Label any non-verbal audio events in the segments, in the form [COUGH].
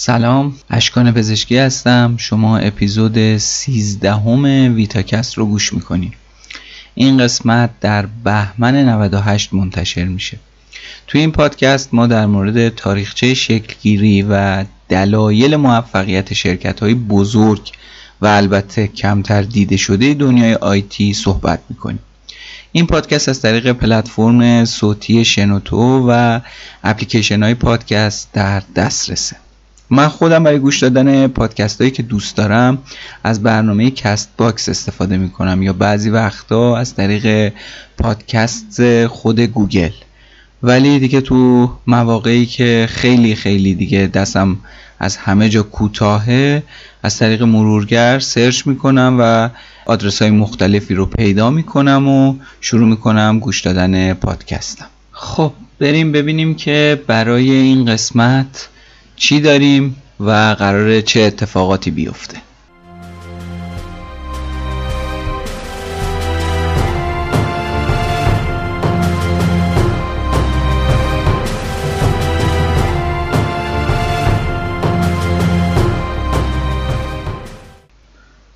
سلام اشکان پزشکی هستم. شما اپیزود 13 همه ویتاکست رو گوش می‌کنید این قسمت در بهمن 98 منتشر میشه. توی این پادکست ما در مورد تاریخچه شکلگیری و دلایل موفقیت شرکت های بزرگ و البته کمتر دیده شده دنیای آیتی صحبت می‌کنیم. این پادکست از طریق پلتفرم صوتی شنوتو و اپلیکیشن های پادکست در دسترسه. من خودم برای گوش دادن پادکست هایی که دوست دارم از برنامه Castbox استفاده می کنم یا بعضی وقتا از طریق پادکست خود گوگل. ولی دیگه تو مواقعی که خیلی خیلی دیگه دستم از همه جا کوتاهه از طریق مرورگر search می‌کنم و آدرس های مختلفی رو پیدا می‌کنم و شروع می‌کنم گوش دادن پادکستم. خب بریم ببینیم که برای این قسمت چی داریم و قراره چه اتفاقاتی بیفته.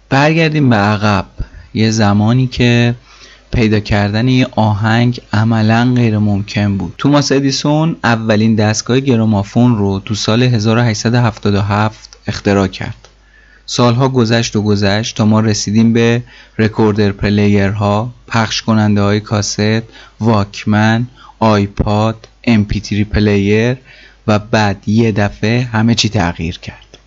برگردیم به عقب. یه زمانی که پیدا کردن یه آهنگ عملا غیر ممکن بود. توماس ادیسون اولین دستگاه گرامافون رو تو سال 1877 اختراع کرد. سالها گذشت و گذشت تا ما رسیدیم به record player ها پخش کننده های کاست Walkman iPod MP3 player و بعد یه دفعه همه چی تغییر کرد.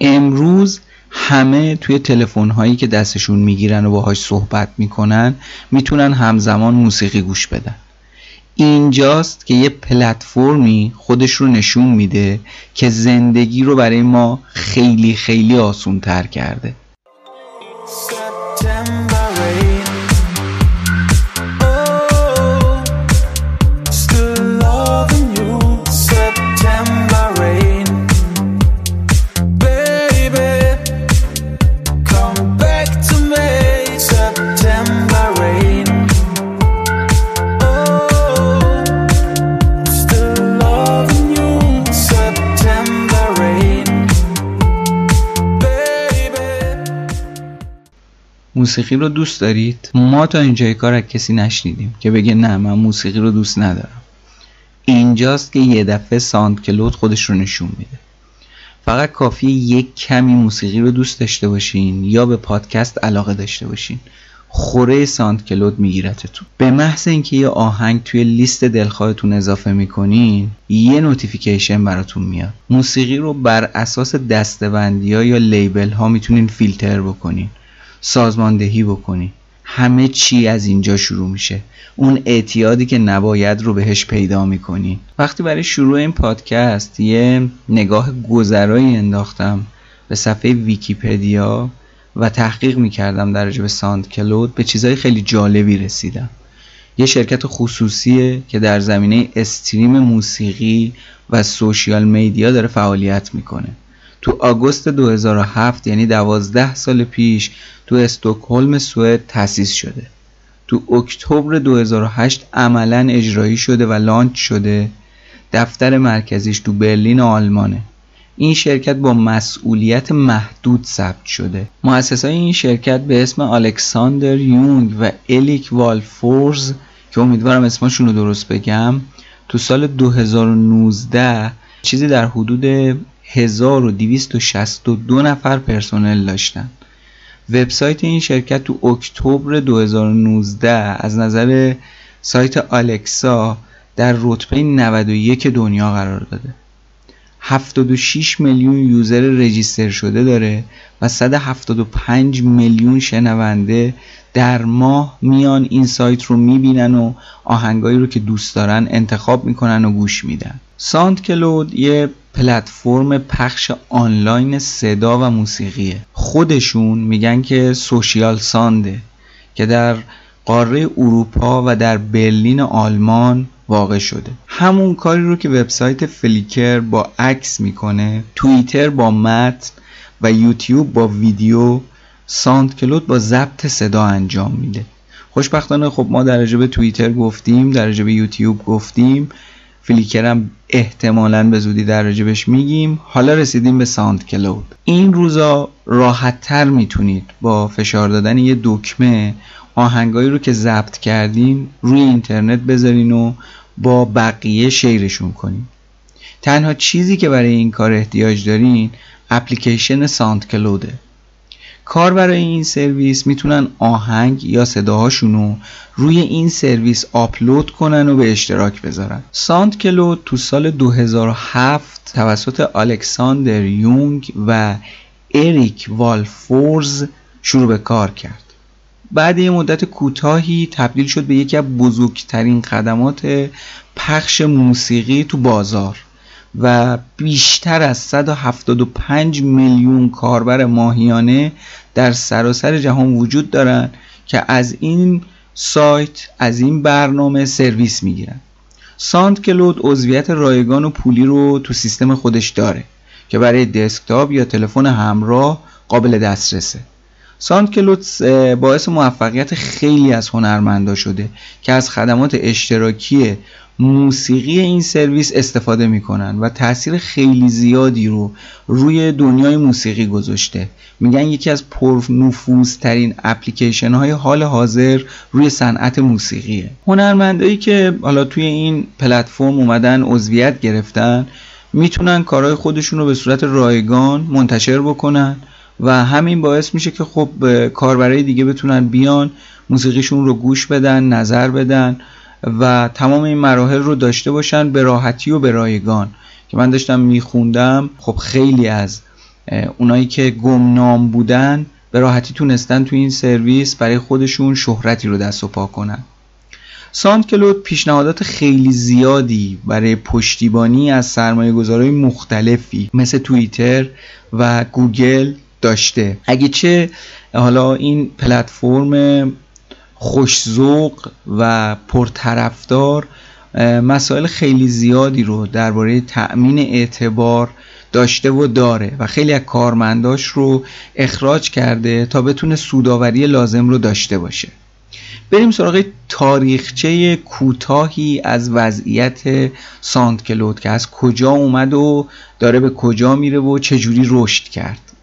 امروز همه توی تلفن هایی که دستشون می‌گیرن و باهاش صحبت می‌کنن می‌تونن همزمان موسیقی گوش بدن. اینجاست که یه پلتفرمی خودش رو نشون میده که زندگی رو برای ما خیلی خیلی آسون تر کرده موسیقی رو دوست دارید؟ ما تا اینجای کار از کسی نشنیدیم که بگه نه من موسیقی رو دوست ندارم. اینجاست که یه دفعه SoundCloud خودش رو نشون میده. فقط کافی یک کمی موسیقی رو دوست داشته باشین یا به پادکست علاقه داشته باشین. خوره SoundCloud میگیرتتون. به محض اینکه یه آهنگ توی لیست دلخواهتون اضافه می‌کنین یه notification براتون میاد. موسیقی رو بر اساس دسته‌بندی ها یا label ها می‌تونین فیلتر بکنین. سازماندهی بکنی. همه چی از اینجا شروع میشه. اون اعتیادی که نباید رو بهش پیدا می‌کنی. وقتی برای شروع این پادکست یه نگاه گذرایی انداختم به صفحه ویکیپدیا و تحقیق می‌کردم در به ساند کلود به چیزهای خیلی جالبی رسیدم. یه شرکت خصوصیه که در زمینه استریم موسیقی و سوشیال میدیا داره فعالیت می‌کنه. تو آگوست 2007 یعنی دوازده سال پیش تو استکهلم سوئد تأسیس شده. تو اکتبر 2008 عملا اجرایی شده و لانچ شده. دفتر مرکزیش تو برلین آلمانه. این شرکت با مسئولیت محدود ثبت شده. مؤسسای این شرکت به اسم الکساندر یونگ و الیک والفورز که امیدوارم اسمشون رو درست بگم تو سال 2019 چیزی در حدود 1262 نفر پرسنل داشتن. وبسایت این شرکت تو اکتبر 2019 از نظر سایت آلکسا در رتبه 91 دنیا قرار داده. 76 میلیون یوزر رجیستر شده داره و 175 میلیون شنونده در ماه میان این سایت رو می‌بینن و آهنگایی رو که دوست دارن انتخاب می‌کنن و گوش میدن. SoundCloud یه پلتفرم پخش آنلاین صدا و موسیقیه. خودشون میگن که social sound ه که در قاره اروپا و در برلین آلمان واقع شده. همون کاری رو که وبسایت Flickr با عکس می‌کنه توییتر با متن و یوتیوب با ویدیو SoundCloud با ضبط صدا انجام میده. خوشبختانه خب ما در به توییتر گفتیم در به یوتیوب گفتیم. فلیکرم احتمالا به زودی در راجبش میگیم. حالا رسیدیم به ساند کلود. این روزا راحت تر می‌تونید با فشار دادن یه دکمه آهنگایی رو که ضبط کردین روی اینترنت بذارین و با بقیه شیرشون کنین. تنها چیزی که برای این کار احتیاج دارین اپلیکیشن ساند کلوده. کار برای این سرویس می‌تونن آهنگ یا صداهاشونو روی این سرویس آپلود کنن و به اشتراک بذارن. SoundCloud تو سال 2007 توسط الکساندر یونگ و اریک والفورز شروع به کار کرد. بعد یه مدت کوتاهی تبدیل شد به یکی از بزرگترین خدمات پخش موسیقی تو بازار. و بیشتر از 175 میلیون کاربر ماهیانه در سراسر جهان وجود دارند که از این سایت از این برنامه سرویس می‌گیرن SoundCloud عضویت رایگان و پولی رو تو سیستم خودش داره که برای دسکتاپ یا تلفن همراه قابل دسترسه. SoundCloud باعث موفقیت خیلی از هنرمندا شده که از خدمات اشتراکی موسیقی این سرویس استفاده می‌کنن و تاثیر خیلی زیادی رو روی دنیای موسیقی گذاشته. میگن یکی از ترین اپلیکیشن های حال حاضر روی صنعت موسیقیه. هنرمندایی که حالا توی این پلتفرم اومدن عضویت گرفتن می‌تونن کارهای خودشون رو به صورت رایگان منتشر بکنن و همین باعث میشه که خب کاربرای دیگه بتونن بیان موسیقیشون رو گوش بدن نظر بدن. و تمام این مراحل رو داشته باشن به راحتی و به رایگان. که من داشتم میخوندم خب خیلی از اونایی که گمنام بودن به راحتی تونستن تو این سرویس برای خودشون شهرتی رو دست و پا کنن. SoundCloud پیشنهادات خیلی زیادی برای پشتیبانی از سرمایه گذارهای مختلفی مثل توییتر و گوگل داشته. اگرچه حالا این پلتفرم خوش‌ذوق و پرطرفدار مسائل خیلی زیادی رو درباره تأمین اعتبار داشته و داره و خیلی از کارمنداش رو اخراج کرده تا بتونه سوداوری لازم رو داشته باشه. بریم سراغ تاریخچه کوتاهی از وضعیت ساند کلود که از کجا اومد و داره به کجا میره و چجوری رشد کرد.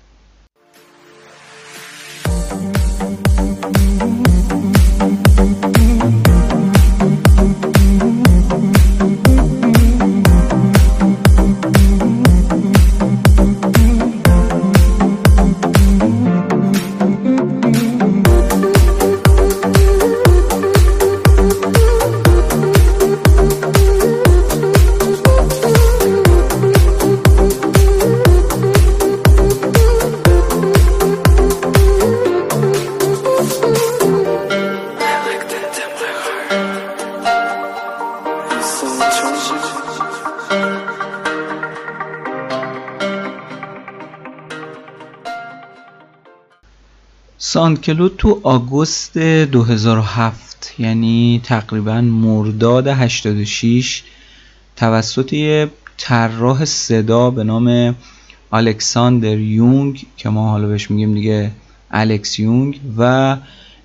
ساندکلود تو آگوست 2007 یعنی تقریبا مرداد 86 توسط یه طراح صدا به نام الکساندر یونگ که ما حالا بهش میگیم دیگه الکس یونگ و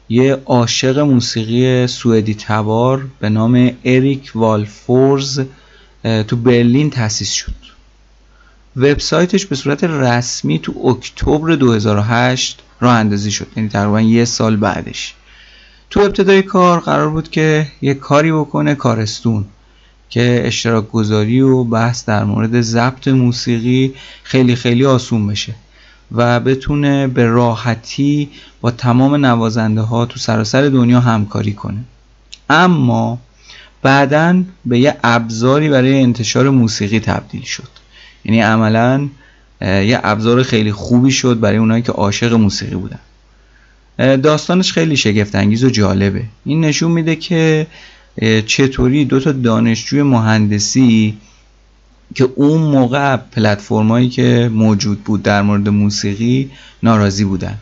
یه عاشق موسیقی سوئدی تبار به نام اریک والفورز تو برلین تأسیس شد. وبسایتش به صورت رسمی تو اکتبر 2008 راه اندازی شد. یعنی تقریبا یه سال بعدش. تو ابتدای کار قرار بود که یه کاری بکنه کارستون که اشتراک گذاری و بحث در مورد ضبط موسیقی خیلی خیلی آسون بشه و بتونه به راحتی با تمام نوازنده ها تو سراسر دنیا همکاری کنه. اما بعدا به یه ابزاری برای انتشار موسیقی تبدیل شد. یعنی عملا یه ابزار خیلی خوبی شد برای اونایی که عاشق موسیقی بودن. داستانش خیلی شگفت انگیز و جالبه. این نشون میده که چطوری دو تا دانشجوی مهندسی که اون موقع پلتفرمایی که موجود بود در مورد موسیقی ناراضی بودن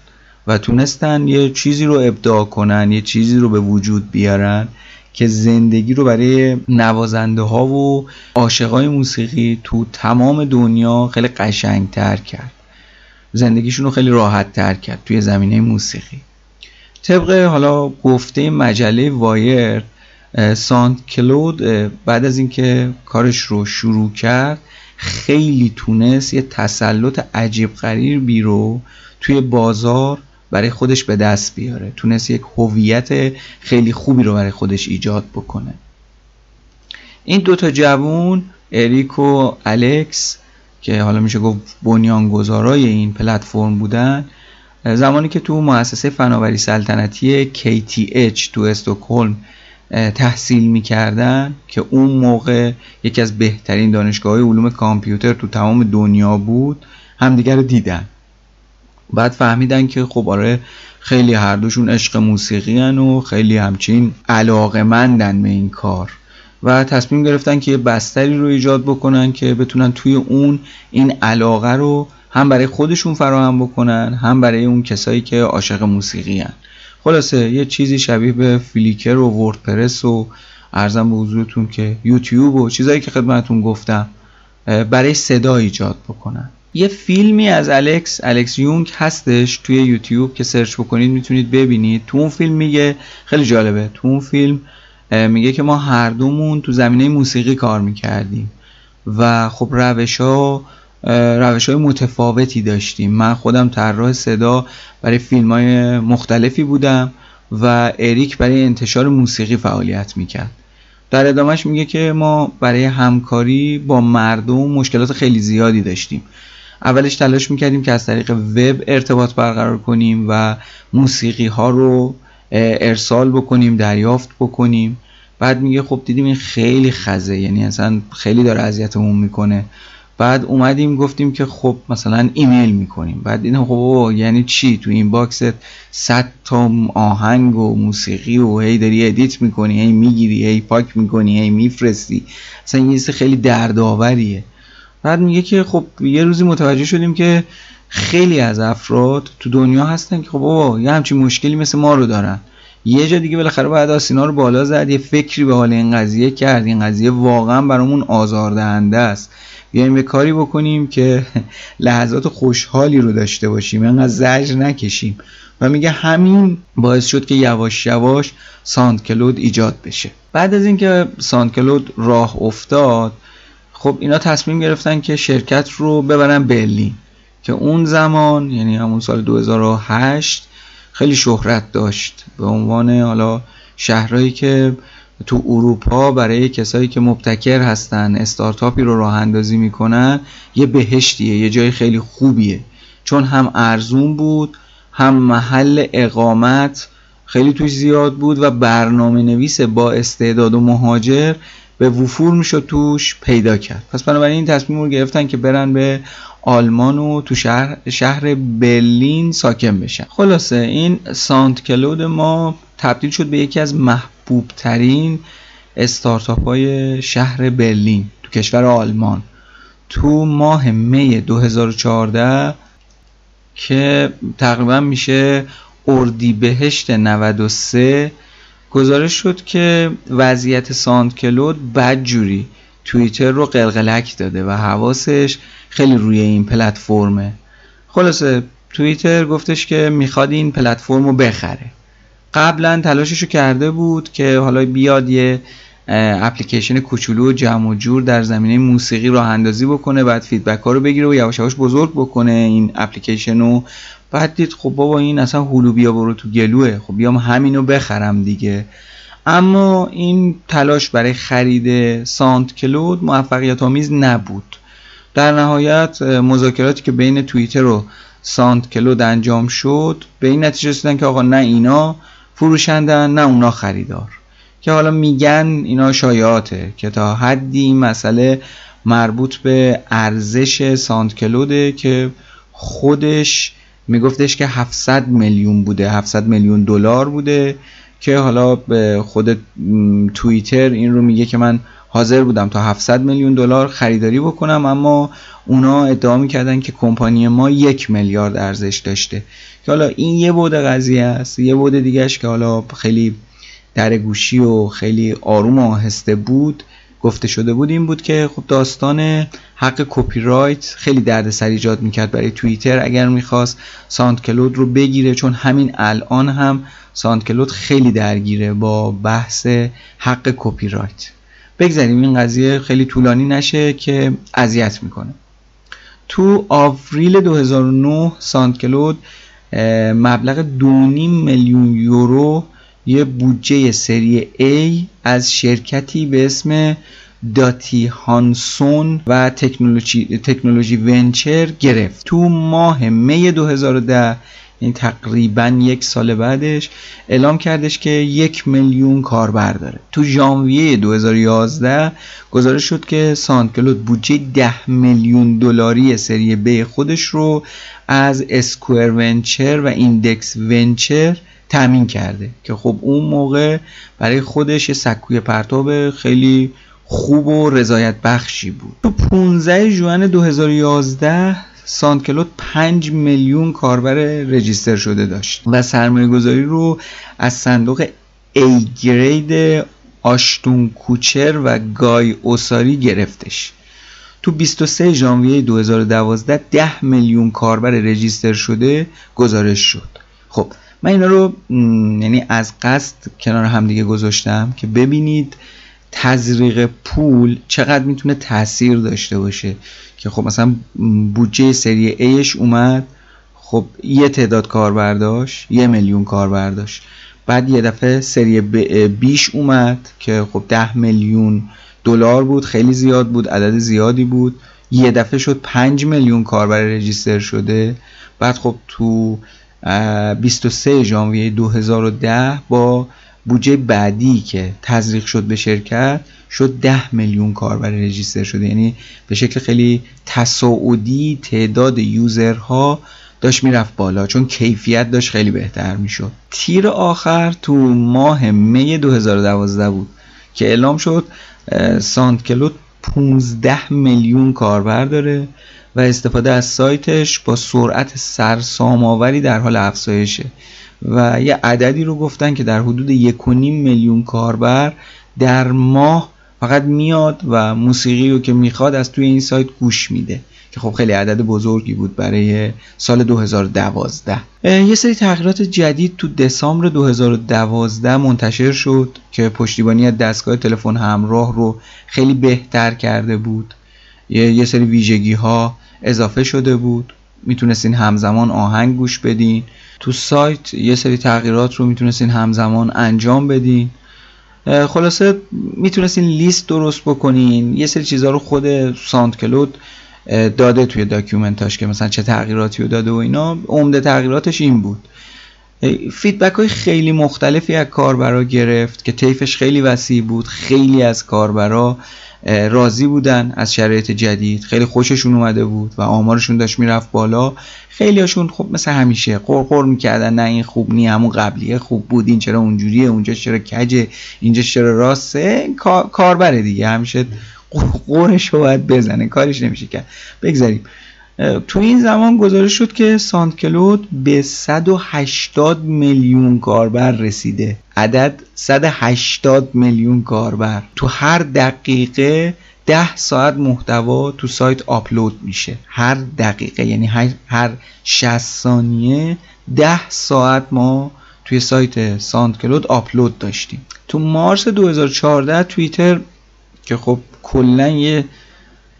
و تونستن یه چیزی رو ابداع کنن یه چیزی رو به وجود بیارن. که زندگی رو برای نوازنده ها و عاشقای موسیقی تو تمام دنیا خیلی قشنگ تر کرد. زندگیشون رو خیلی راحت تر کرد توی زمینه موسیقی. طبق حالا گفته مجله وایر ساند کلود بعد از اینکه کارش رو شروع کرد خیلی تونست یه تسلط عجیب غریبی رو توی بازار برای خودش به دست بیاره. تونست یک هویت خیلی خوبی رو برای خودش ایجاد بکنه. این دوتا جوون اریک و الکس که حالا میشه گفت بنیانگذارای این پلتفرم بودن زمانی که تو مؤسسه فناوری سلطنتی KTH تو استکهلم تحصیل می‌کردن که اون موقع یکی از بهترین دانشگاه علوم کامپیوتر تو تمام دنیا بود همدیگر رو دیدن. بعد فهمیدن که خب آره خیلی هر دوشون عشق موسیقی هن و خیلی همچین علاقه مندن به این کار و تصمیم گرفتن که یه بستری رو ایجاد بکنن که بتونن توی اون این علاقه رو هم برای خودشون فراهم بکنن هم برای اون کسایی که عاشق موسیقی هن. خلاصه یه چیزی شبیه به فلیکر و وردپرس و ارزم به حضورتون که یوتیوب و چیزایی که خدمتون گفتم برای صدا ایجاد بکنن یه فیلمی از الکس الکس یونگ هستش توی یوتیوب که سرچ بکنید می‌تونید ببینید. تو اون فیلم میگه خیلی جالبه. تو اون فیلم میگه که ما هر دومون تو زمینه موسیقی کار می‌کردیم و خب روش ها روش های متفاوتی داشتیم. من خودم طراح صدا برای فیلم های مختلفی بودم و اریک برای انتشار موسیقی فعالیت می‌کرد. در ادامهش میگه که ما برای همکاری با مردم مشکلات خیلی زیادی داشتیم. اولش تلاش می‌کردیم که از طریق وب ارتباط برقرار کنیم و موسیقی ها رو ارسال بکنیم دریافت بکنیم. بعد میگه خب دیدیم این خیلی خزه یعنی اصلا خیلی داره اذیتمون می‌کنه. بعد اومدیم گفتیم که خب مثلا ایمیل می‌کنیم. بعد دیدیم خب یعنی چی؟ تو این box ت 100 تا آهنگ و موسیقی و هی داری edit می‌کنی هی می‌گیری هی پاک می‌کنی هی میفرستی. اصلا این خیلی دردآوریه. بعد میگه که خب یه روزی متوجه شدیم که خیلی از افراد تو دنیا هستن که خب بابا یه همچین مشکلی مثل ما رو دارن. یه جا دیگه بالاخره باید آسینا رو بالا زد یه فکری به حال این قضیه کرد. این قضیه واقعا برامون آزاردهنده است. بیایم به کاری بکنیم که [LAUGHS] لحظات خوشحالی رو داشته باشیم. اینقدر زجر نکشیم. و میگه همین باعث شد که یواش یواش ساند کلود ایجاد بشه. بعد از اینکه ساند کلود راه افتاد خب اینا تصمیم گرفتن که شرکت رو ببرن برلین که اون زمان یعنی همون سال 2008 خیلی شهرت داشت. به عنوان حالا شهرهایی که تو اروپا برای کسایی که مبتکر هستن استارتاپی رو راه اندازی می‌کنن یه بهشتیه یه جای خیلی خوبیه. چون هم ارزون بود هم محل اقامت خیلی توش زیاد بود و برنامه نویس با استعداد و مهاجر به وفور می‌شد توش پیدا کرد. پس بنابراین این تصمیم رو گرفتن که برن به آلمان و تو شهر, شهر برلین ساکن بشن. خلاصه این سانت کلود ما تبدیل شد به یکی از محبوب ترین استارتاپ های شهر برلین تو کشور آلمان. تو ماه می 2014 که تقریبا میشه اردیبهشت 93 گزارش شد که وضعیت SoundCloud بدجوری توییتر رو قلقلک داده و حواسش خیلی روی این پلتفرمه. خلاصه توییتر گفتش که می‌خواد این پلتفرم رو بخره. قبلا تلاشش رو کرده بود که حالا بیاد یه اپلیکیشن کوچولو و جمع و جور در زمینه موسیقی راه اندازی بکنه بعد feedback ها رو بگیره و یواش یواش بزرگ بکنه این اپلیکیشن رو. بعد دید خب بابا این اصلا هلو بیا برو تو گلوه خب بیام همینو بخرم دیگه. اما این تلاش برای خرید سانت کلود موفقیت آمیز نبود. در نهایت مذاکراتی که بین توییتر و سانت کلود انجام شد به این نتیجه رسیدن که آقا نه اینا فروشندن نه اونا خریدار. که حالا میگن اینا شایعاته که تا حدی این مسئله مربوط به ارزش سانت کلوده که خودش میگفتش که 700 میلیون بوده 700 میلیون دلار بوده که حالا به خود توییتر این رو میگه که من حاضر بودم تا 700 میلیون دلار خریداری بکنم اما اونا ادعا می‌کردن که کمپانی ما یک میلیارد ارزش داشته. که حالا این یه بود قضیه است یه بود دیگهش که حالا خیلی در گوشی و خیلی آروم و آهسته بود گفته شده بود این بود که خب داستان حق کپی رایت خیلی دردسر ایجاد می‌کرد برای توییتر اگر می‌خواست SoundCloud رو بگیره چون همین الان هم SoundCloud خیلی درگیره با بحث حق کپی رایت بگذریم این قضیه خیلی طولانی نشه که اذیت می‌کنه. تو آوریل 2009 SoundCloud مبلغ 2.5 میلیون یورو یه بودجه سری A از شرکتی به اسم Doughty Hanson و Technology, Technology Ventures گرفت. تو ماه می 2010 این تقریبا یک سال بعدش اعلام کردش که یک میلیون کاربر داره. تو ژانویه 2011 گزارش شد که SoundCloud بودجه 10 میلیون دلاری سری B خودش رو از Square Ventures و Index Ventures تامین کرده که خب اون موقع برای خودش یه سکوی پرتاب خیلی خوب و رضایت بخشی بود. تو 15 ژوئن 2011 ساندکلود 5 میلیون کاربر رجیستر شده داشت و سرمایه گذاری رو از صندوق ای گرید آشتون کوچر و گای اوساری گرفتش. تو 23 ژانویه 2012 10 میلیون کاربر رجیستر شده گزارش شد. خب من اینا رو یعنی از قصد کنار همدیگه گذاشتم که ببینید تزریق پول چقدر می‌تونه تاثیر داشته باشه. که خب مثلا بودجه سری ایش اومد خب یه تعداد کاربر داشت یه میلیون کاربر داشت. بعد یه دفعه سری بیش اومد که خب ده میلیون دلار بود خیلی زیاد بود عدد زیادی بود. یه دفعه شد 5 میلیون کاربر رجیستر شده. بعد خب تو 23 ژانویه 2010 با بودجه بعدی که تزریق شد به شرکت شد 10 میلیون کاربر رجیستر شده. یعنی به شکل خیلی تصاعدی تعداد یوزرها داشت می‌رفت بالا چون کیفیت داشت خیلی بهتر می‌شد. تیر آخر تو ماه می 2012 بود که اعلام شد ساند کلود 15 میلیون کاربر داره. و استفاده از سایتش با سرعت سرسام‌آوری در حال افزایشه. و یه عددی رو گفتن که در حدود 1.5 میلیون کاربر در ماه فقط میاد و موسیقی رو که می‌خواد از توی این سایت گوش میده که خب خیلی عدد بزرگی بود برای سال 2012 یه سری تغییرات جدید تو دسامبر 2012 منتشر شد که پشتیبانی دستگاه تلفن همراه رو خیلی بهتر کرده بود. یه سری ویژگی ها اضافه شده بود. می‌تونستین همزمان آهنگ گوش بدین. تو سایت یه سری تغییرات رو می‌تونستین همزمان انجام بدین. خلاصه می‌تونستین لیست درست بکنین. یه سری چیزها رو خود SoundCloud داده توی document اش که مثلا چه تغییراتی رو داده و اینا. عمده تغییراتش این بود. feedback های خیلی مختلفی از کاربرا گرفت که طیفش خیلی وسیع بود. خیلی از کاربرا راضی بودن از شرایط جدید. خیلی خوششون اومده بود و آمارشون داشت می‌رفت بالا. خیلی هاشون خب مثل همیشه قرقر می‌کردن. نه این خوب نی همون قبلیه خوب بود. این چرا اونجوریه اونجا چرا کجه اینجا چرا راسته. کاربره دیگه. همیشه قرش رو باید بزنه. کارش نمیشه کرد. بگذاریم. تو این زمان گزارش شد که ساند کلود به 180 میلیون کاربر رسیده. عدد 180 میلیون کاربر. تو هر دقیقه 10 ساعت محتوا تو سایت آپلود میشه. هر دقیقه یعنی هر 60 ثانیه 10 ساعت ما توی سایت ساند کلود آپلود داشتیم. تو مارس 2014 توییتر که خب کلا یه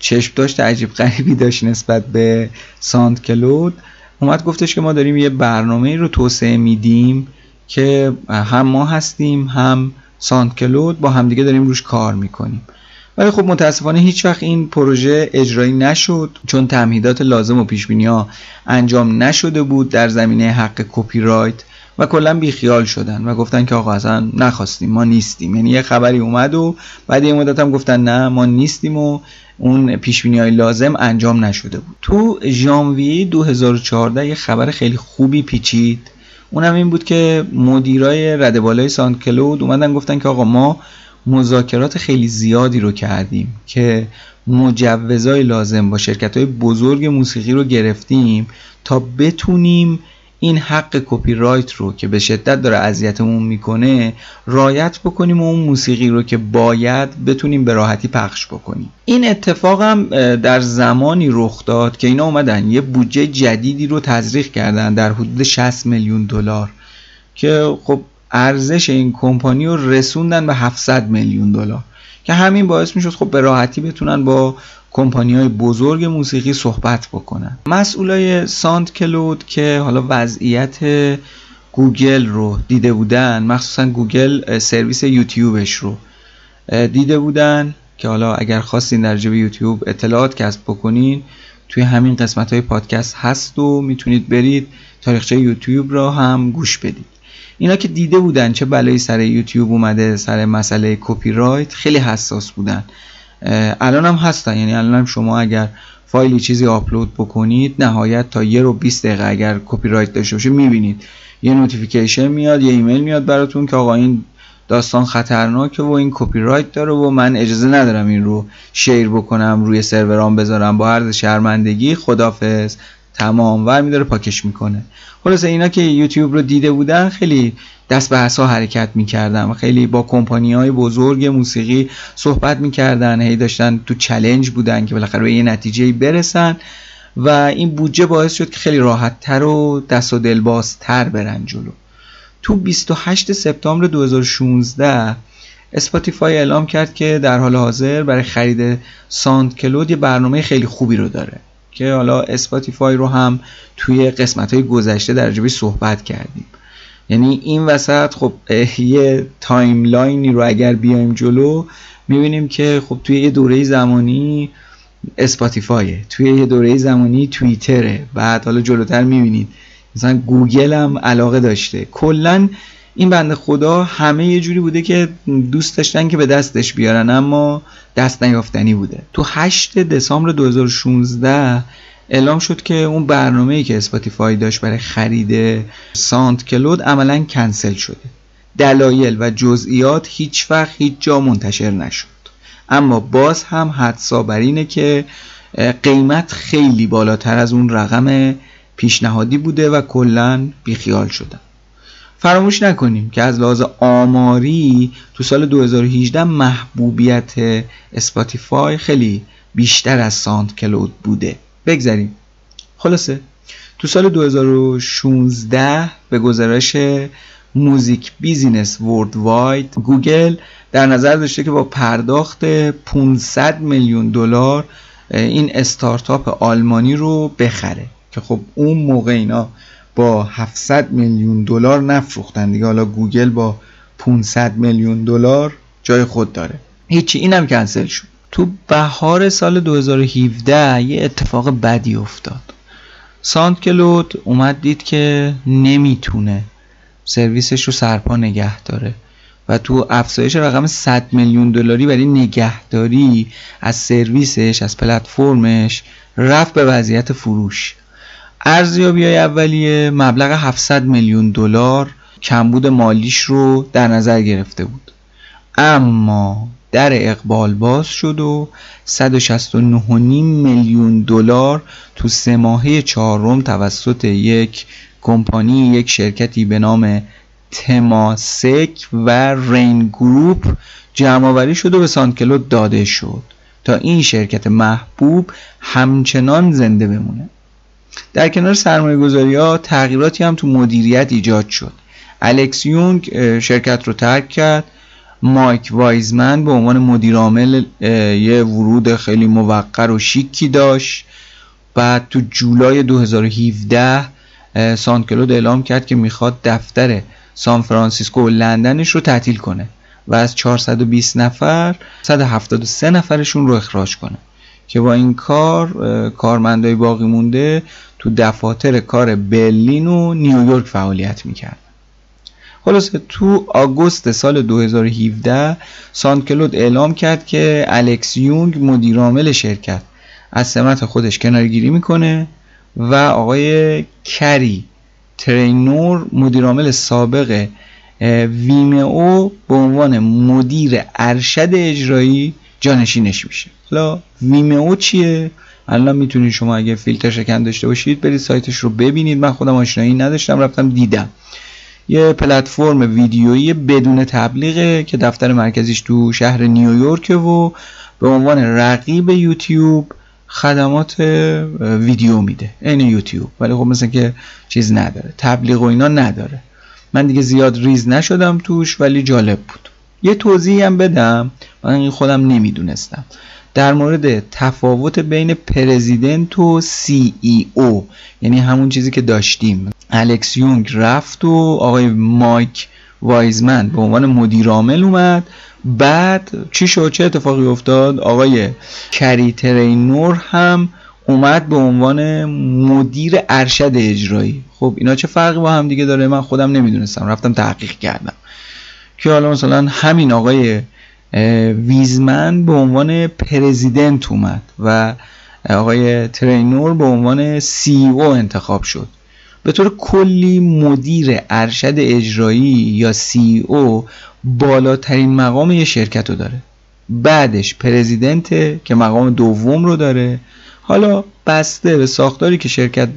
چشم داشت عجیب غریبی داشت نسبت به ساند کلود. اومد گفتش که ما داریم یه برنامه رو توسعه میدیم که هم ما هستیم هم ساند کلود با همدیگه داریم روش کار می‌کنیم. ولی خب متاسفانه هیچ وقت این پروژه اجرایی نشد چون تمهیدات لازم و پیش ها انجام نشده بود در زمینه حق کپی رایت و کلا بیخیال شدن و گفتن که آقا اصلا نخواستیم ما نیستیم. یعنی یه خبری اومد و بعد یه مدت هم گفتن نه ما نیستیم و اون پیش های لازم انجام نشده بود. تو ژانویه 2014 یه خبر خیلی خوبی پیچید. اونم این بود که مدیرای رده بالای ساند کلود اومدن گفتن که آقا ما مذاکرات خیلی زیادی رو کردیم که مجوزهای لازم با شرکت های بزرگ موسیقی رو گرفتیم تا بتونیم این حق کپی رایت رو که به شدت داره اذیتمون می‌کنه رایت بکنیم و اون موسیقی رو که باید بتونیم به راحتی پخش بکنیم. این اتفاق هم در زمانی رخ داد که اینا اومدن یه بودجه جدیدی رو تزریق کردن در حدود 60 میلیون دلار که خب ارزش این کمپانی رو رسوندن به 700 میلیون دلار که همین باعث می‌شد خب به راحتی بتونن با کمپانی های بزرگ موسیقی صحبت بکنن. مسئولای SoundCloud که حالا وضعیت گوگل رو دیده بودن مخصوصا گوگل سرویس یوتیوبش رو دیده بودن که حالا اگر خواستین در جبهه یوتیوب اطلاعات کسب بکنین توی همین قسمت های پادکست هست و می‌تونید برید تاریخچه یوتیوب را هم گوش بدید. اینا که دیده بودن چه بلایی سر یوتیوب اومده سر مسئله کپی رایت خیلی حساس بودن. الان هم هستن. یعنی الان هم شما اگر فایلی چیزی آپلود بکنید نهایت تا یه ربع 20 دقیقه اگر کپی رایت داشته باشه می‌بینید. یه notification میاد یه ایمیل میاد براتون که آقا این داستان خطرناکه و این کپی رایت داره و من اجازه ندارم این رو share بکنم روی سرورام بذارم. با عرض شرمندگی خدافظ تمام ور میداره پاکش می‌کنه. خلاصه اینا که یوتیوب رو دیده بودن خیلی دست به عصا حرکت می‌کردن خیلی با کمپانی های بزرگ موسیقی صحبت می‌کردن. هی داشتن تو challenge بودن که بالاخره به یه نتیجه برسن و این بودجه باعث شد که خیلی راحت تر و دست و دلباز تر برن جلو. تو 28 سپتامبر 2016 Spotify اعلام کرد که در حال حاضر برای خرید SoundCloud یه برنامه خیلی خوبی رو داره که حالا Spotify رو هم توی قسمت های گذشته در صحبت کردیم. یعنی این وسط خب یه timeline ی رو اگر بیایم جلو می‌بینیم که خب توی یه دوره زمانی Spotify ه توی یه دوره زمانی توییتره. بعد حالا جلوتر می‌بینید. مثلا گوگل هم علاقه داشته. کلا این بنده خدا همه یه جوری بوده که دوست داشتن که به دستش بیارن اما دست نیافتنی بوده. تو 8 دسامبر 2016 اعلام شد که اون برنامه‌ای که Spotify داشت برای خرید SoundCloud عملا کنسل شده. دلایل و جزئیات هیچ وقت هیچ جا منتشر نشد. اما باز هم حدسا بر اینه که قیمت خیلی بالاتر از اون رقم پیشنهادی بوده و کلا بیخیال شدن. فراموش نکنیم که از لحاظ آماری تو سال 2018 محبوبیت Spotify خیلی بیشتر از SoundCloud بوده. بگذاریم خلاصه تو سال 2016 به گزارش Music Business Worldwide گوگل در نظر داشته که با پرداخت 500 میلیون دلار این استارتاپ آلمانی رو بخره. که خب اون موقع اینا با 700 میلیون دلار نفروختن دیگه. حالا گوگل با 500 میلیون دلار جای خود داره. هیچی اینم کنسل شد. تو بهار سال 2017 یه اتفاق بدی افتاد. SoundCloud اومد دید که نمی‌تونه سرویسش رو سرپا نگه داره و تو افزایش رقم 100 میلیون دلاری برای نگهداری از سرویسش از پلتفرمش رفت به وضعیت فروش. ارزیابی اولیه مبلغ 700 میلیون دلار کمبود مالیش رو در نظر گرفته بود. اما در اقبال باز شد و 169.5 میلیون دلار تو سه ماهه چهارم توسط یک کمپانی یک شرکتی به نام تماسک و رین گروپ جمع شد و به سانکلو داده شد. تا این شرکت محبوب همچنان زنده بمونه. در کنار سرمایه گذاری ها تغییراتی هم تو مدیریت ایجاد شد. الکس یونگ شرکت رو ترک کرد. مایک وایزمن به عنوان مدیر عامل یه ورود خیلی موقر و شیکی داشت. بعد تو جولای 2017 سانکلود اعلام کرد که می‌خواد دفتر سان فرانسیسکو و لندنش رو تعطیل کنه و از 420 نفر 173 نفرشون رو اخراج کنه. که با این کار کارمندای باقی مونده تو دفاتر کار برلین و نیویورک فعالیت می‌کرد. خلاصه تو آگوست سال 2017 سانکلود اعلام کرد که الکس یونگ مدیرعامل شرکت از سمت خودش کنارگیری می‌کنه و آقای کری ترینور مدیرعامل سابق ویمئو به عنوان مدیر ارشد اجرایی جانشینش میشه. حالا ویمئو چیه؟ الان می‌تونید شما اگه فیلتر شکن داشته باشید برید سایتش رو ببینید. من خودم آشنایی نداشتم رفتم دیدم. یه پلتفرم ویدیویی بدون تبلیغه که دفتر مرکزیش تو شهر نیویورک و به عنوان رقیب یوتیوب خدمات ویدیو میده این یوتیوب. ولی خب مثل که چیز نداره تبلیغ و اینا نداره. من دیگه زیاد ریز نشدم توش ولی جالب بود. یه توضیحی هم بدم. من خودم نمی‌دونستم. در مورد تفاوت بین پرزیدنت و سی ای او یعنی همون چیزی که داشتیم. الکس یونگ رفت و آقای مایک وایزمن به عنوان مدیر عامل اومد. بعد چی شد؟ چه اتفاقی افتاد؟ آقای کری ترینور هم اومد به عنوان مدیر ارشد اجرایی. خب اینا چه فرقی با هم دیگه داره؟ من خودم نمی‌دونستم. رفتم تحقیق کردم. که حالا مثلا همین آقای ویزمن به عنوان پرزیدنت اومد و آقای ترینور به عنوان سی او انتخاب شد. به طور کلی مدیر ارشد اجرایی یا سی او بالاترین مقام یه شرکت رو داره. بعدش پرزیدنت که مقام دوم رو داره. حالا بسته به ساختاری که شرکت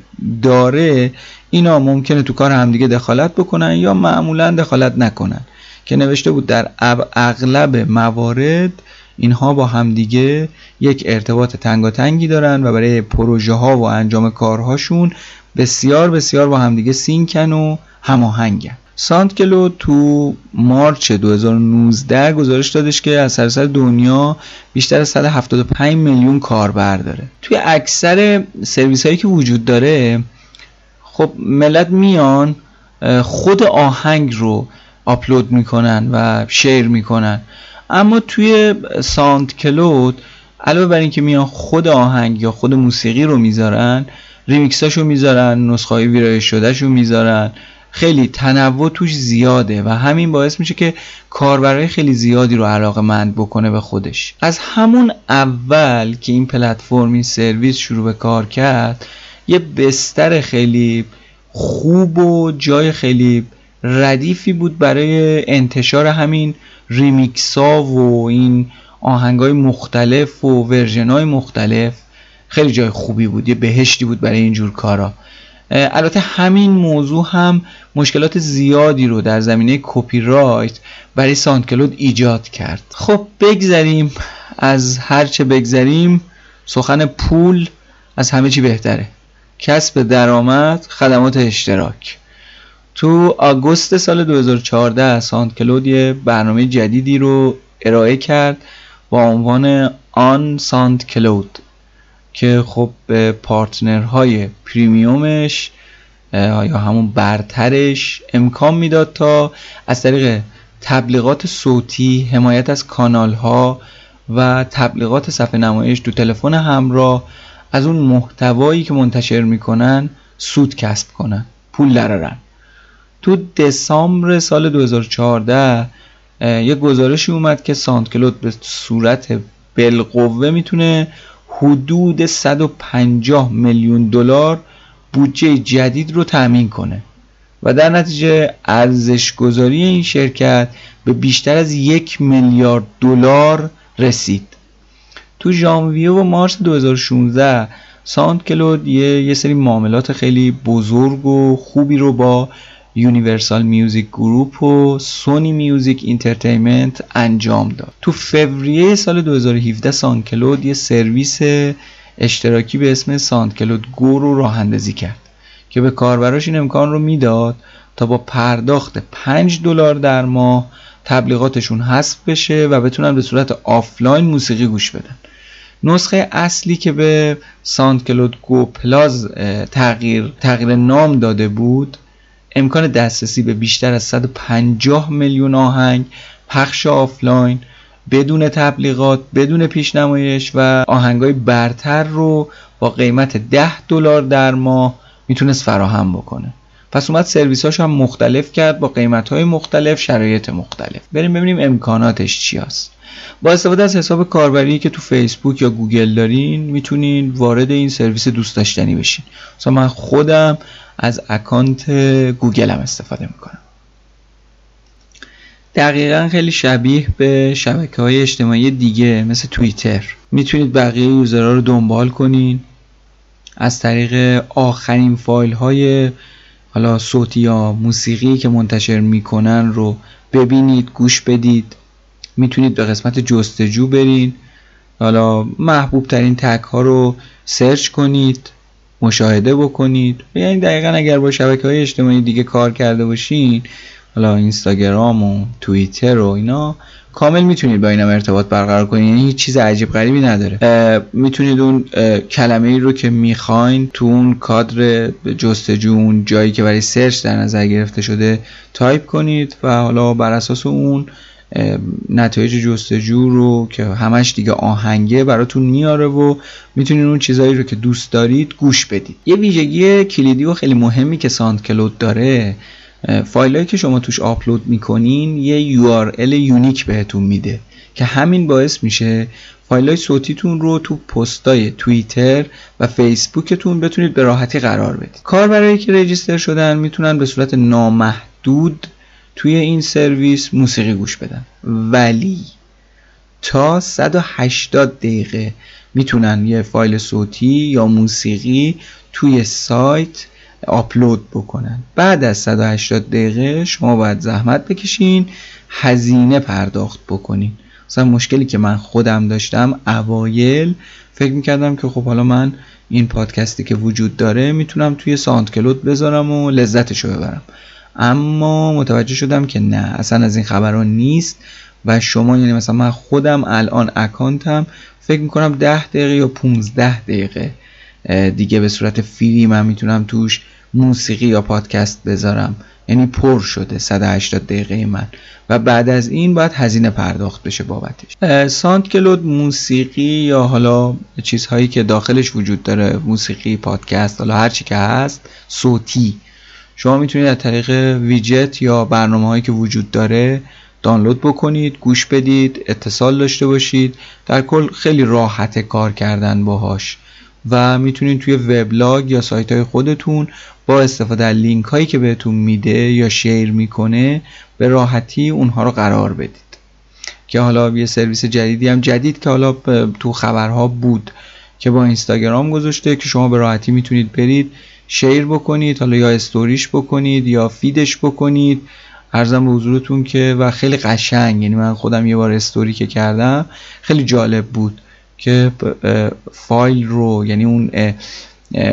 داره اینا ممکنه تو کار همدیگه دخالت بکنن یا معمولا دخالت نکنن. که نوشته بود در اغلب موارد اینها با همدیگه یک ارتباط تنگاتنگی دارن و برای پروژه ها و انجام کارهاشون بسیار بسیار با همدیگه سینکن و هماهنگن. سانتکلو تو مارچ 2019 گزارش دادش که از سراسر دنیا بیشتر از 175 میلیون کاربر داره. توی اکثر سرویس هایی که وجود داره خب ملت میان خود آهنگ رو آپلود می‌کنن و شیر می‌کنن. اما توی ساند کلود علاوه بر اینکه میان خود آهنگ یا خود موسیقی رو می‌ذارن ریمیکساشو می‌ذارن نسخه های ویرایش شدهشو می‌ذارن. خیلی تنوع توش زیاده و همین باعث میشه که کاربرای خیلی زیادی رو علاقه مند بکنه به خودش. از همون اول که این پلتفرم این سرویس شروع به کار کرد یه بستر خیلی خوب و جای خیلی ردیفی بود برای انتشار همین ریمیکس ها و این آهنگ های مختلف و version های مختلف. خیلی جای خوبی بود یه بهشتی بود برای اینجور کارا. البته همین موضوع هم مشکلات زیادی رو در زمینه کپی رایت برای SoundCloud ایجاد کرد. خب بگذریم. از هرچه بگذریم سخن پول از همه چی بهتره. کسب درآمد خدمات اشتراک. تو آگوست سال 2014 SoundCloud یه برنامه جدیدی رو ارائه کرد با عنوان On SoundCloud که خب به partner های premium ش یا همون برترش امکان می‌داد تا از طریق تبلیغات صوتی حمایت از کانال ها و تبلیغات صفحه نمایش تو تلفن همراه از اون محتوایی که منتشر می‌کنن سود کسب کنن پول درارن تو دسامبر سال 2014 یه گزارشی اومد که ساندکلود به صورت بالقوه می‌تونه حدود 150 میلیون دلار بودجه جدید رو تأمین کنه. و در نتیجه ارزش گذاری این شرکت به بیشتر از یک میلیارد دلار رسید. تو ژانویه و مارس 2016 SoundCloud یه،, یه سری معاملات خیلی بزرگ و خوبی رو با Universal Music Group و Sony Music Entertainment انجام داد. تو فوریه سال 2017 SoundCloud یه سرویس اشتراکی به اسم SoundCloud Go رو راه اندازی کرد که به کاربراش این امکان رو می‌داد تا با پرداخت 5 دلار در ماه تبلیغاتشون حذف بشه و بتونن به صورت آفلاین موسیقی گوش بدن. نسخه اصلی که به SoundCloud Go Plus تغییر تغییر نام داده بود امکان دسترسی به بیشتر از 150 میلیون آهنگ پخش آفلاین بدون تبلیغات بدون پیشنمایش و آهنگای برتر رو با قیمت 10 دلار در ماه می‌تونست فراهم بکنه. پس اومد سرویس های مختلف کرد با قیمت های مختلف شرایط مختلف. بریم ببینیم امکاناتش چی هست. با استفاده از حساب کاربری که تو فیسبوک یا گوگل دارین می‌تونین وارد این سرویس دوست داشتنی بشین. مثلا من خودم از account گوگل هم استفاده می‌کنم. دقیقا خیلی شبیه به شبکه های اجتماعی دیگه مثل توییتر. می‌تونید بقیه user ها رو دنبال کنین. از طریق آخرین فایل های حالا صوتی یا موسیقی که منتشر می‌کنن رو ببینید گوش بدید. می‌تونید به قسمت جستجو برین. حالا محبوب ترین تک ها رو سرچ کنید مشاهده بکنید. یعنی دقیقا اگر با شبکه های اجتماعی دیگه کار کرده باشین حالا اینستاگرام و توییتر و اینا کامل می‌تونید با اینم ارتباط برقرار کنید یعنی هیچ چیز عجیب غریبی نداره. می‌تونید اون کلمه ای رو که می‌خواین تو اون کادر جستجو اون جایی که برای search در نظر گرفته شده تایپ کنید و حالا بر اساس اون نتایج جستجو رو که همش دیگه آهنگه براتون میاره و می‌تونید اون چیزهایی رو که دوست دارید گوش بدید. یه ویژگی کلیدی و خیلی مهمی که SoundCloud داره فایلایی که شما توش آپلود می‌کنین یه URL unique بهتون میده که همین باعث میشه فایل های صوتیتون رو تو پستای توییتر و فیسبوکتون بتونید به راحتی قرار بدید. کار برای که رجیستر شدن می‌تونن به صورت نامحدود توی این سرویس موسیقی گوش بدن. ولی تا 180 دقیقه می‌تونن یه فایل صوتی یا موسیقی توی سایت آپلود بکنن. بعد از 180 دقیقه شما باید زحمت بکشین هزینه پرداخت بکنین. مثلا مشکلی که من خودم داشتم اوایل فکر می‌کردم که خب حالا من این پادکستی که وجود داره می‌تونم توی ساند کلود بذارم و لذتشو ببرم. اما متوجه شدم که نه اصلا از این خبران نیست و شما یعنی مثلا من خودم الان اکانتم فکر می‌کنم 10 دقیقه یا 15 دقیقه دیگه به صورت فری من می‌تونم توش موسیقی یا پادکست بذارم. یعنی پر شده 180 دقیقه من. و بعد از این باید هزینه پرداخت بشه بابتش. ساند کلود موسیقی یا حالا چیزهایی که داخلش وجود داره موسیقی پادکست حالا هرچی که هست صوتی. شما می‌تونید از طریق ویجت یا برنامه هایی که وجود داره دانلود بکنید گوش بدید اتصال داشته باشید. در کل خیلی راحت کار کردن باهاش. و می‌تونید توی وبلاگ یا سایت های خودتون با استفاده از لینک هایی که بهتون میده یا شیر می‌کنه به راحتی اونها رو قرار بدید. که حالا یه سرویس جدیدی هم جدید که حالا تو خبرها بود که با اینستاگرام گذاشته که شما به راحتی می‌تونید برید. شیر بکنید حالا یا استوریش بکنید یا فیدش بکنید. ارزم به حضورتون که و خیلی قشنگ یعنی من خودم یه بار استوری که کردم خیلی جالب بود که فایل رو یعنی اون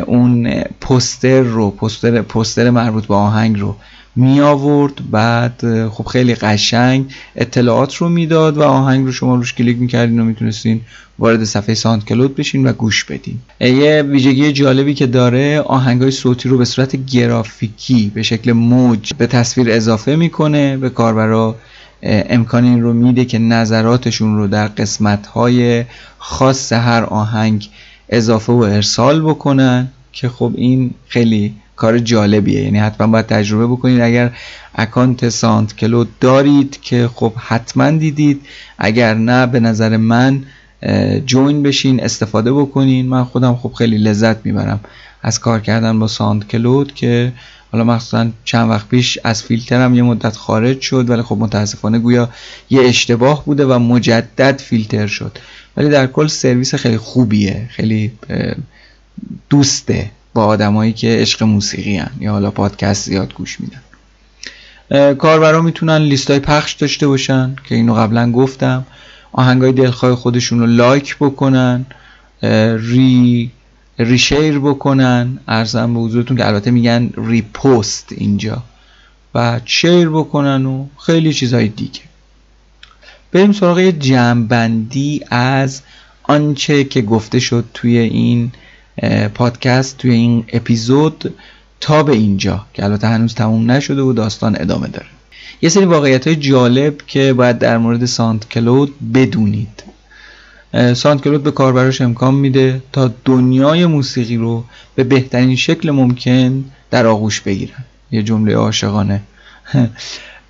اون پوستر رو پوستر پوستر مربوط به آهنگ رو می آورد بعد خب خیلی قشنگ اطلاعات رو می‌داد و آهنگ رو شما روش کلیک می‌کردین و می‌تونستین وارد صفحه ساند کلود بشین و گوش بدین. یه ویژگی جالبی که داره آهنگ های صوتی رو به صورت گرافیکی به شکل موج به تصویر اضافه می‌کنه. به کاربرا امکان این رو میده که نظراتشون رو در قسمت های خاص هر آهنگ اضافه و ارسال بکنن که خب این خیلی کار جالبیه. یعنی حتما باید تجربه بکنید. اگر اکانت سانت کلود دارید که خب حتما دیدید. اگر نه به نظر من جوین بشین استفاده بکنین. من خودم خب خیلی لذت می‌برم از کار کردن با ساند کلود که حالا مخصوصا چند وقت پیش از فیلترم یه مدت خارج شد ولی خب متاسفانه گویا یه اشتباه بوده و مجدد فیلتر شد. ولی در کل سرویس خیلی خوبیه خیلی دوسته. با آدمایی که عشق موسیقی هن. یا حالا پادکست زیاد گوش میدن. کاربرا می‌تونن لیست های پخش داشته باشن که اینو قبلا گفتم. آهنگ های دلخواه خودشون رو لایک بکنن ری ریشیر بکنن. ارزم به حضورتون که البته میگن ریپوست اینجا. و شیر بکنن و خیلی چیزهای دیگه. بریم سراغ یه جمعبندی از آنچه که گفته شد توی این پادکست توی این اپیزود تا به اینجا که البته هنوز تموم نشده و داستان ادامه داره. یه سری واقعیت های جالب که باید در مورد ساند کلود بدونید. SoundCloud به کاربراش امکان میده تا دنیای موسیقی رو به بهترین شکل ممکن در آغوش بگیرن. یه جمله عاشقانه. [LAUGHS]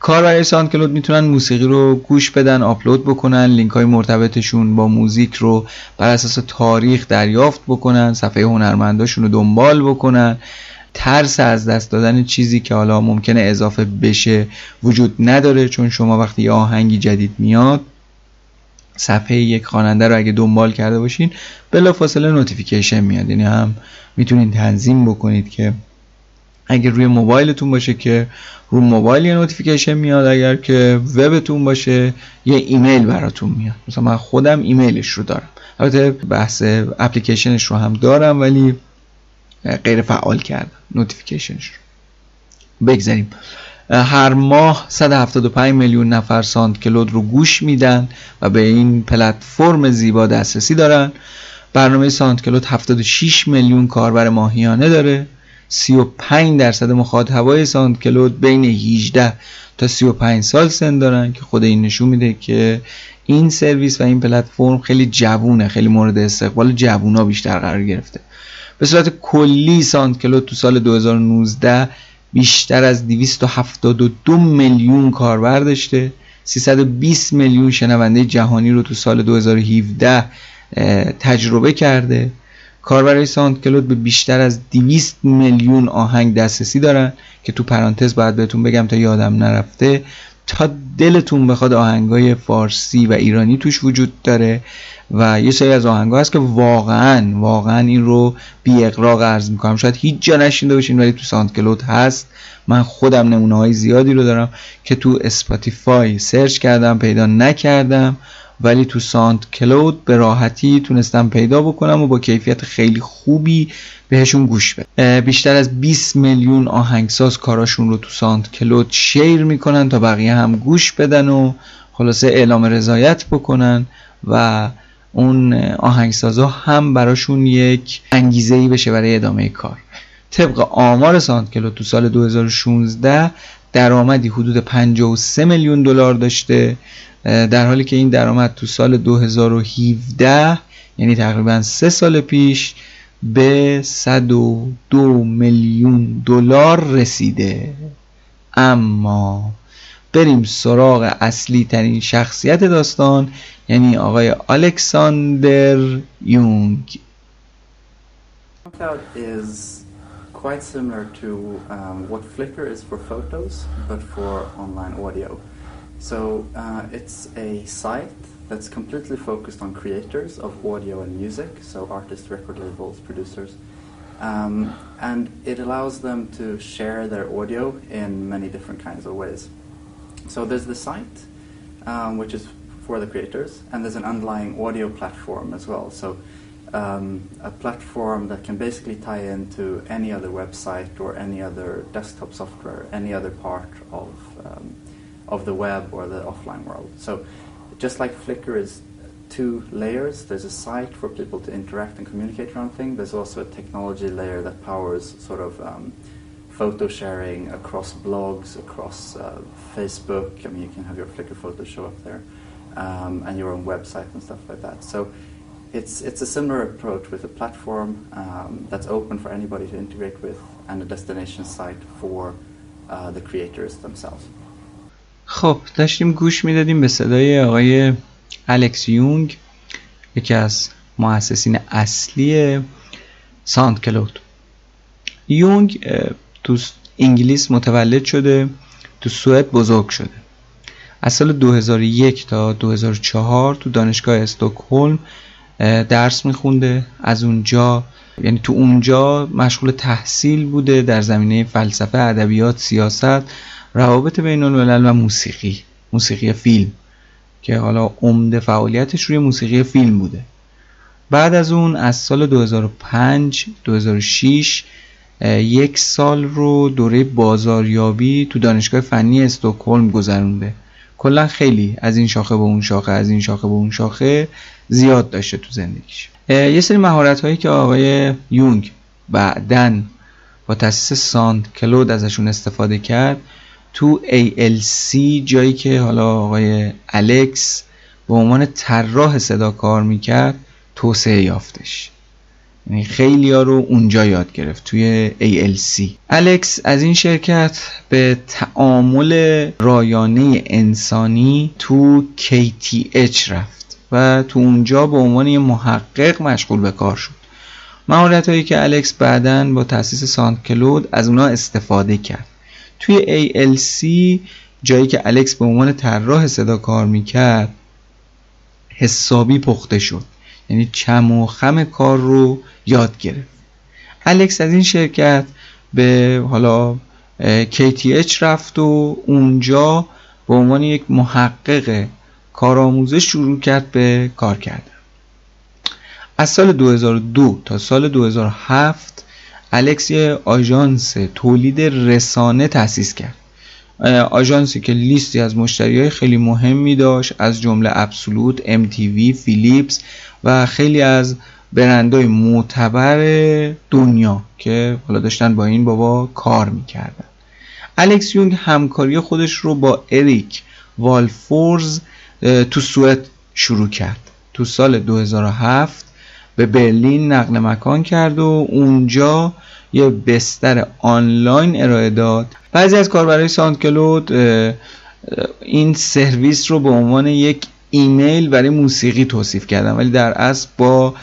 کاربرای SoundCloud می‌تونن موسیقی رو گوش بدن آپلود بکنن لینک های مرتبطشون با موزیک رو بر اساس تاریخ دریافت بکنن صفحه هنرمنداشون رو دنبال بکنن. ترس از دست دادن چیزی که حالا ممکنه اضافه بشه وجود نداره چون شما وقتی یه آهنگی جدید میاد صفحه یک خواننده رو اگه دنبال کرده باشین بلا فاصله notification میاد. یعنی هم می‌تونید تنظیم بکنید که اگر روی موبایلتون باشه که رو موبایل یه notification میاد اگر که وبتون باشه یه ایمیل براتون میاد. مثلا من خودم ایمیلش رو دارم. البته بحث اپلیکیشنش رو هم دارم ولی غیر فعال کردم. notification ش رو. بگذاریم. هر ماه 175 میلیون نفر SoundCloud رو گوش میدن و به این پلتفرم زیبا دسترسی دارن. برنامه SoundCloud 76 میلیون کاربر ماهیانه داره. 35 درصد مخاطبای SoundCloud بین 18 تا 35 سال سن دارن که خود این نشون میده که این سرویس و این پلتفرم خیلی جوونه خیلی مورد استقبال جوونا بیشتر قرار گرفته. به صورت کلی SoundCloud تو سال 2019 بیشتر از 272 میلیون کاربر داشته. 320 میلیون شنونده جهانی رو تو سال 2017 تجربه کرده. کاربرای ساند کلود به بیشتر از 200 میلیون آهنگ دسترسی دارن که تو پرانتز باید بهتون بگم تا یادم نرفته. تا دلتون بخواد آهنگای فارسی و ایرانی توش وجود داره و یه سری از آهنگا هست که واقعا واقعا این رو بی اقراق عرض می‌کنم. شاید هیچ جا نشینده باشین ولی تو ساند کلود هست. من خودم نمونه های زیادی رو دارم که تو Spotify search کردم پیدا نکردم. ولی تو SoundCloud به راحتی تونستم پیدا بکنم و با کیفیت خیلی خوبی بهشون گوش بدم بیشتر از 20 میلیون آهنگساز کاراشون رو تو SoundCloud share می‌کنن تا بقیه هم گوش بدن و خلاصه اعلام رضایت بکنن و اون آهنگسازا هم براشون یک انگیزه ای بشه برای ادامه کار. طبق آمار ساند کلود تو سال 2016 درآمدی حدود 53 میلیون دلار داشته. در حالی که این درآمد تو سال 2017 یعنی تقریبا سه سال پیش به 102 میلیون دلار رسیده اما بریم سراغ اصلی ترین شخصیت داستان یعنی آقای الکساندر یونگ quite similar to um, what Flickr is for photos, but for online audio. So uh, it's a site that's completely focused on creators of audio and music, so artists, record labels, producers. Um, and it allows them to share their audio in many different kinds of ways. So there's the site, um, which is for the creators, and there's an underlying audio platform as well. So um, a platform that can basically tie into any other website or any other desktop software, any other part of um, of the web or the offline world. So just like Flickr is two layers, there's a site for people to interact and communicate around things. There's also a technology layer that powers sort of um, photo sharing across blogs, across uh, Facebook. I mean, you can have your Flickr photos show up there, um, and your own website and stuff like that. So it's it's a similar approach with a platform um, that's open for anybody to integrate with, and a destination site for uh, the creators themselves. خب داشتیم گوش می‌دادیم به صدای آقای الکس یونگ یکی از مؤسسین اصلی ساند کلود یونگ تو انگلیس متولد شده تو سوئد بزرگ شده. از سال 2001 تا 2004 تو دانشگاه استکهلم درس میخونده. از اونجا یعنی تو اونجا مشغول تحصیل بوده در زمینه فلسفه ادبیات سیاست. روابط بین الملل و موسیقی موسیقی فیلم که حالا عمده فعالیتش روی موسیقی فیلم بوده. بعد از اون از سال 2005 2006 یک سال رو دوره بازاریابی تو دانشگاه فنی استکهلم گذرونده. کلا خیلی از این شاخه به اون شاخه از این شاخه به اون شاخه زیاد داشته تو زندگیش. یه سری مهارت هایی که آقای یونگ بعدن با تاسیس ساند کلود ازشون استفاده کرد. تو ALC جایی که حالا آقای الکس به عنوان طراح صدا کار می‌کرد توسعه یافتش. یعنی خیلی ها رو اونجا یاد گرفت توی ALC الکس از این شرکت به تعامل رایانه انسانی تو KTH رفت و تو اونجا به عنوان یه محقق مشغول به کار شد. مهارت هایی که الکس بعدا با تاسیس ساند کلود از اونا استفاده کرد. توی ALC جایی که الکس به عنوان طراح صدا کار می‌کرد حسابی پخته شد. یعنی چم و خم کار رو یاد گرفت. الکس از این شرکت به حالا KTH رفت و اونجا به عنوان یک محقق کارآموزه شروع کرد به کار کردن. از سال 2002 تا سال 2007 الکس یه آژانس تولید رسانه تأسیس کرد. آژانسی که لیستی از مشتری های خیلی مهمی داشت از جمله ابسولوت، MTV، فیلیپس و خیلی از برندهای معتبر دنیا که حالا داشتن با این بابا کار می‌کردن. الکس یونگ همکاری خودش رو با اریک والفورز تو سوئد شروع کرد. تو سال 2007 به برلین نقل مکان کرد و اونجا یه بستر آنلاین ارائه داد. بعضی از کاربرای SoundCloud این سرویس رو به عنوان یک ایمیل برای موسیقی توصیف کردن ولی در اصل با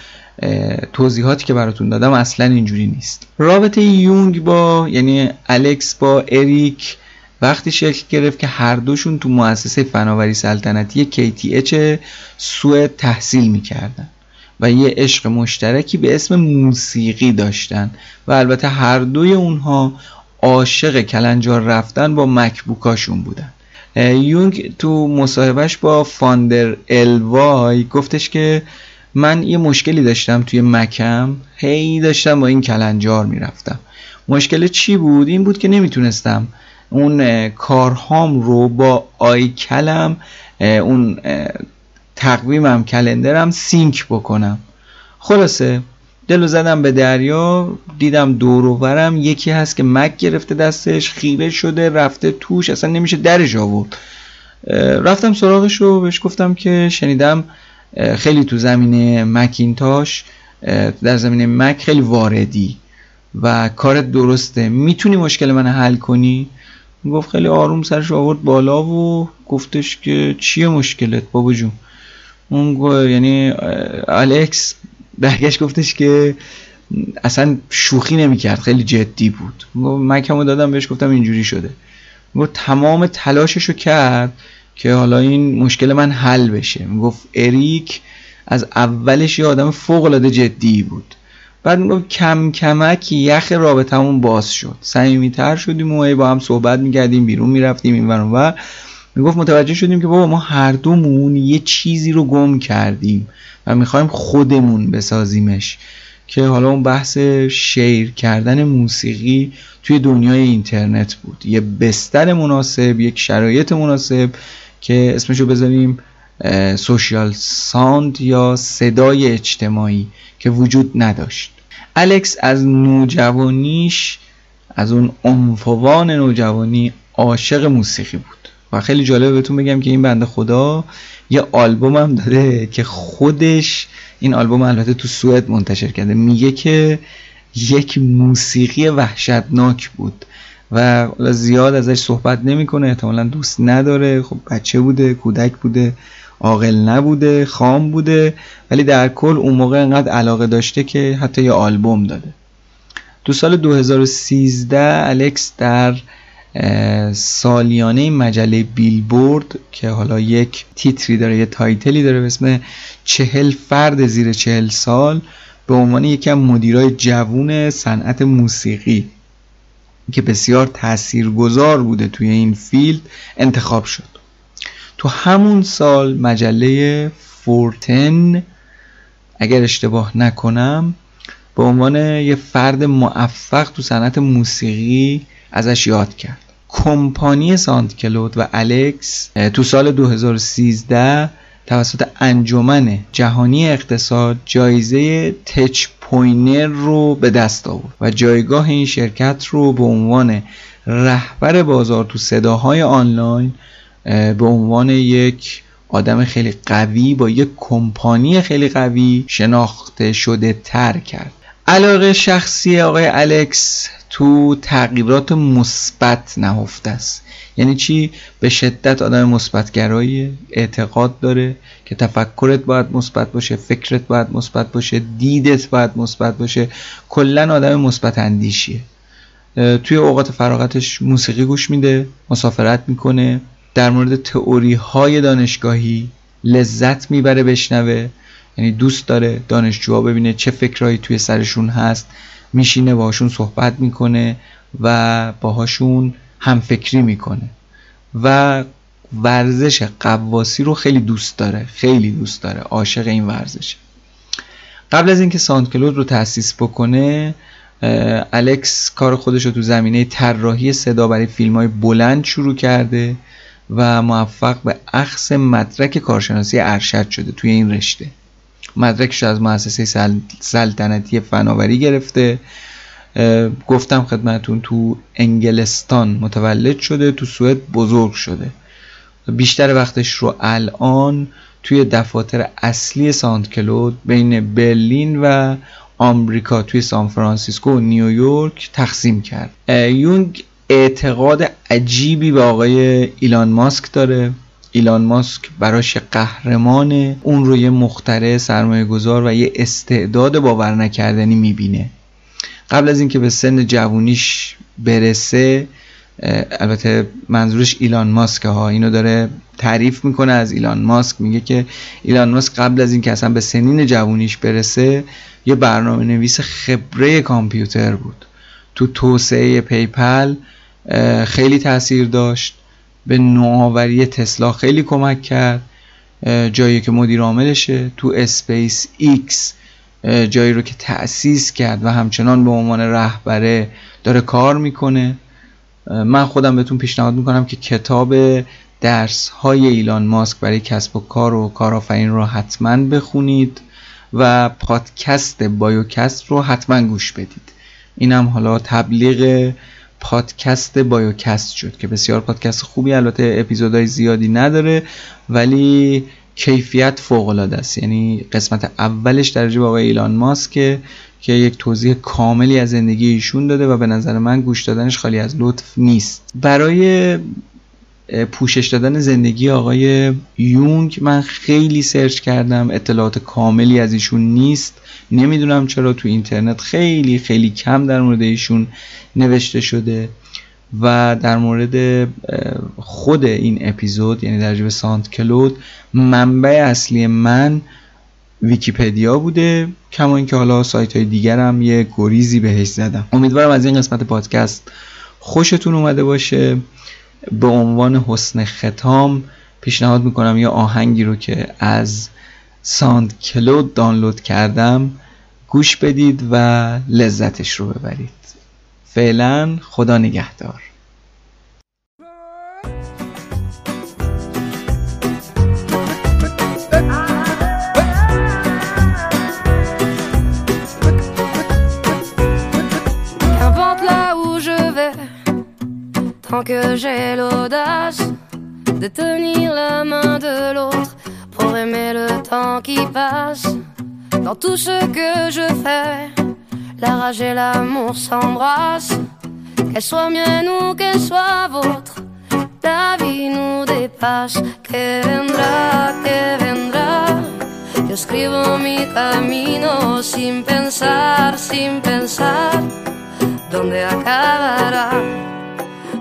توضیحاتی که براتون دادم اصلا اینجوری نیست. رابطه یونگ با یعنی الکس با اریک وقتی شکل گرفت که هر دوشون تو مؤسسه فناوری سلطنتی KTH سوئد تحصیل می‌کردن. و یه عشق مشترکی به اسم موسیقی داشتن. و البته هر دوی اونها عاشق کلنجار رفتن با مکبوکاشون بودن. یونگ تو مصاحبهش با فاندر الوای گفتش که من یه مشکلی داشتم توی مکم. هی داشتم با این کلنجار می‌رفتم. مشکل چی بود؟ این بود که نمی‌تونستم اون کارهام رو با آیکلم اون تقویمم کلندرم سینک بکنم. خلاصه دلو زدم به دریا دیدم دور یکی هست که مک گرفته دستش خیره شده رفته توش اصلا نمیشه درش آورد. رفتم سراغش رو بهش گفتم که شنیدم خیلی تو زمینه مکینتاش در زمینه مک خیلی واردی و کارت درسته. می‌تونی مشکل من حل کنی؟ گفت خیلی آروم سرش آورد بالا و گفتش که چیه مشکلت بابا جون؟ اون یعنی الکس برگشت گفتش که اصلا شوخی نمی‌کرد خیلی جدی بود. مکمو دادم بهش گفتم اینجوری شده. گفت تمام تلاشش رو کرد که حالا این مشکل من حل بشه. می‌گفت اریک از اولش یه آدم فوق العاده جدی بود. بعد می‌گفت کم کمک یخ رابطمون باز شد. صمیمیتر شدیم و با هم صحبت می‌کردیم بیرون می‌رفتیم این و می‌گفت متوجه شدیم که بابا ما هر دومون یه چیزی رو گم کردیم و می‌خوایم خودمون بسازیمش. که حالا اون بحث شیر کردن موسیقی توی دنیای اینترنت بود. یه بستر مناسب یک شرایط مناسب که اسمشو بذاریم سوشیال ساند یا صدای اجتماعی که وجود نداشت. الکس از نوجوانیش از اون عنفوان نوجوانی عاشق موسیقی بود. و خیلی جالبه بهتون بگم که این بنده خدا یه آلبوم هم داره که خودش این آلبوم البته تو سوئد منتشر کرده. میگه که یک موسیقی وحشتناک بود و زیاد ازش صحبت نمی‌کنه احتمالا دوست نداره. خب بچه بوده کودک بوده عاقل نبوده خام بوده ولی در کل اون موقع انقدر علاقه داشته که حتی یه آلبوم داده. تو سال 2013 الکس در سالیانه مجله بیلبورد که حالا یک تیتری داره یه title ی داره به اسم چهل فرد زیر چهل سال به عنوان یکی از مدیرای جوون صنعت موسیقی که بسیار تاثیرگذار بوده توی این field انتخاب شد. تو همون سال مجله Fortune اگر اشتباه نکنم به عنوان یه فرد موفق تو صنعت موسیقی ازش یاد کرد. کمپانی SoundCloud و الکس تو سال 2013 توسط انجمن جهانی اقتصاد جایزه Tech Pioneer رو به دست آورد و جایگاه این شرکت رو به عنوان رهبر بازار تو صداهای آنلاین به عنوان یک آدم خیلی قوی با یک کمپانی خیلی قوی شناخته شده تر کرد. علاقه شخصی آقای الکس تو تغییرات مثبت نهفته است. یعنی چی؟ به شدت آدم مثبتگرایی اعتقاد داره که تفکرت باید مثبت باشه فکرت باید مثبت باشه دیدت باید مثبت باشه. کلا آدم مثبت اندیشیه. توی اوقات فراغتش موسیقی گوش میده مسافرت می‌کنه در مورد تئوری های دانشگاهی لذت می‌بره بشنوه. یعنی دوست داره دانشجوها ببینه چه فکرهایی توی سرشون هست میشینه باهاشون صحبت می‌کنه و باهاشون همفکری می‌کنه. و ورزش قواسی رو خیلی دوست داره خیلی دوست داره عاشق این ورزشه. قبل از اینکه ساندکلود رو تأسیس بکنه الکس کار خودش رو تو زمینه طراحی صدا برای فیلم های بلند شروع کرده و موفق به اخص مدرک کارشناسی ارشد شده توی این رشته. مدرکش از مؤسسه سلطنتی فناوری گرفته. گفتم خدمتون تو انگلستان متولد شده تو سوئد بزرگ شده. بیشتر وقتش رو الان توی دفاتر اصلی سانت کلود بین برلین و آمریکا توی سان فرانسیسکو و نیویورک تقسیم کرد. یونگ اعتقاد عجیبی به آقای ایلان ماسک داره. ایلان ماسک براش قهرمانه اون رو یه مختره سرمایه گذار و یه استعداد باور نکردنی می‌بینه. قبل از اینکه به سن جوونیش برسه البته منظورش ایلان ماسک ها. اینو داره تعریف می‌کنه از ایلان ماسک. میگه که ایلان ماسک قبل از اینکه اصلا به سنین جوونیش برسه یه برنامه نویس خبره کامپیوتر بود. تو توسعه PayPal خیلی تاثیر داشت. به نوآوری تسلا خیلی کمک کرد. جایی که مدیر عاملشه تو اسپیس ایکس. جایی رو که تأسیس کرد و همچنان به عنوان رهبره داره کار می‌کنه. من خودم بهتون پیشنهاد می‌کنم که کتاب درس های ایلان ماسک برای کسب و کار و کارآفرین رو حتما بخونید و پادکست بایوکست رو حتما گوش بدید. اینم حالا تبلیغ پادکست بایوکست شد که بسیار پادکست خوبی البته اپیزودهای زیادی نداره ولی کیفیت فوق العاده است. یعنی قسمت اولش در با آقای ایلان ماسک که یک توضیح کاملی از زندگی ایشون داده و به نظر من گوش دادنش خالی از لطف نیست. برای پوشش دادن زندگی آقای یونگ من خیلی search کردم اطلاعات کاملی از ایشون نیست. نمی‌دونم چرا تو اینترنت خیلی خیلی کم در مورد ایشون نوشته شده و در مورد خود این اپیزود یعنی راجع به SoundCloud منبع اصلی من ویکیپدیا بوده کما اینکه حالا سایت های دیگر هم یه گریزی بهش زدم. امیدوارم از این قسمت پادکست خوشتون اومده باشه. به عنوان حسن ختام پیشنهاد می‌کنم یه آهنگی رو که از ساند کلود دانلود کردم گوش بدید و لذتش رو ببرید. فعلا خدا نگهدار. Que j'ai l'audace de tenir la main de l'autre pour aimer le temps qui passe. Dans tout ce que je fais, la rage et l'amour s'embrassent. Qu'elle soit mienne ou qu'elle soit vôtre, la vie nous dépasse. Que vendrá, que vendrá. Yo escribo mi camino sin pensar, sin pensar dónde acabará?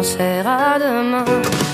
cancer à demain.